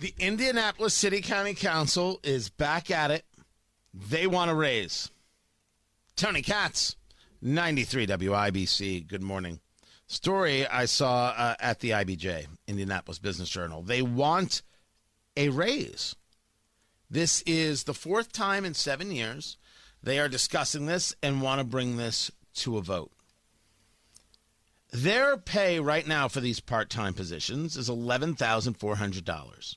The Indianapolis City County Council is back at it. They want to raise. Tony Katz, 93 WIBC. Good morning. Story I saw uh, at the IBJ, Indianapolis Business Journal. They want a raise. This is the fourth time in seven years they are discussing this and want to bring this to a vote. Their pay right now for these part time positions is $11,400.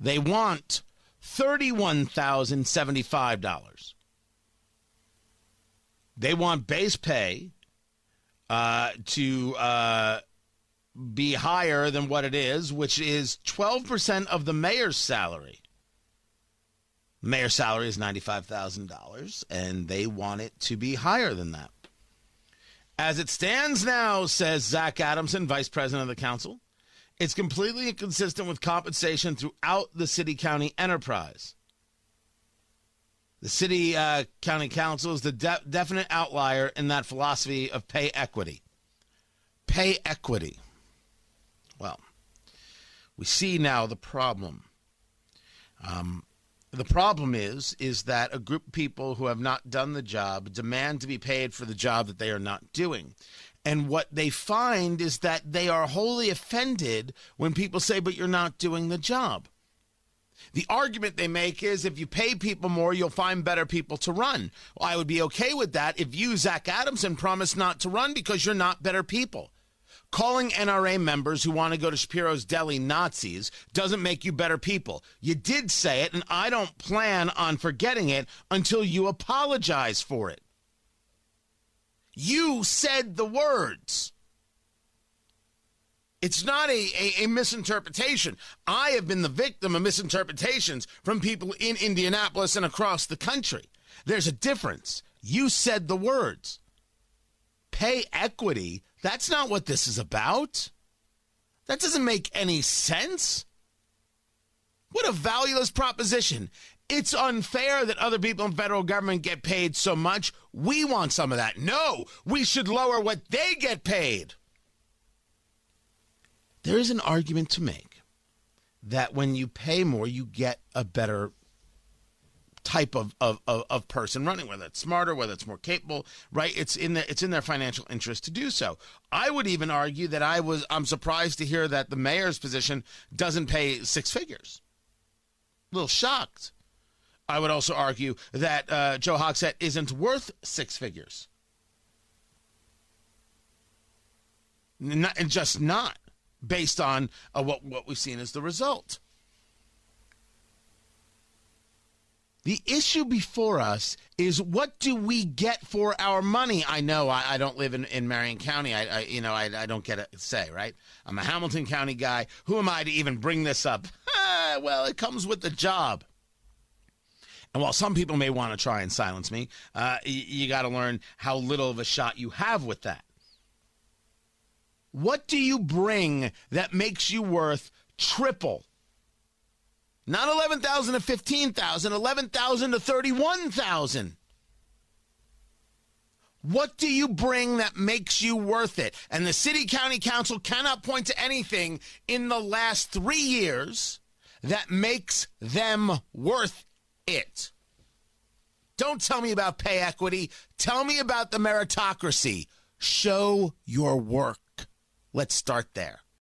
They want $31,075. They want base pay uh, to uh, be higher than what it is, which is 12% of the mayor's salary. Mayor's salary is $95,000, and they want it to be higher than that. As it stands now, says Zach Adamson, vice president of the council, it's completely inconsistent with compensation throughout the city county enterprise. The city uh, county council is the de- definite outlier in that philosophy of pay equity. Pay equity. Well, we see now the problem. Um, the problem is is that a group of people who have not done the job demand to be paid for the job that they are not doing. And what they find is that they are wholly offended when people say, but you're not doing the job. The argument they make is if you pay people more, you'll find better people to run. Well, I would be okay with that if you, Zach Adamson, promise not to run because you're not better people. Calling NRA members who want to go to Shapiro's Deli Nazis doesn't make you better people. You did say it, and I don't plan on forgetting it until you apologize for it. You said the words. It's not a, a, a, misinterpretation. I have been the victim of misinterpretations from people in Indianapolis and across the country. There's a difference. You said the words. Pay equity, that's not what this is about. That doesn't make any sense. What a valueless proposition. It's unfair that other people in federal government get paid so much. We want some of that. No, we should lower what they get paid. There is an argument to make that when you pay more, you get a better type of, of, of, of, person running, whether it's smarter, whether it's more capable, right? It's in the, it's in their financial interest to do so. I would even argue that I was I'm surprised to hear that the mayor's position doesn't pay six figures. A little shocked. I would also argue that uh, Joe Hogsett isn't worth six figures. Not, and just not based on uh, what, what we've seen as the result. The issue before us is what do we get for our money? I know I, I don't live in, in Marion County. I, I you know I, I don't get a say right. I'm a Hamilton County guy. Who am I to even bring this up? well, it comes with the job. And while some people may want to try and silence me, uh, you, you got to learn how little of a shot you have with that. What do you bring that makes you worth triple? Not 11,000 to 15,000, 11,000 to 31,000. What do you bring that makes you worth it? And the city county council cannot point to anything in the last three years that makes them worth it. Don't tell me about pay equity. Tell me about the meritocracy. Show your work. Let's start there.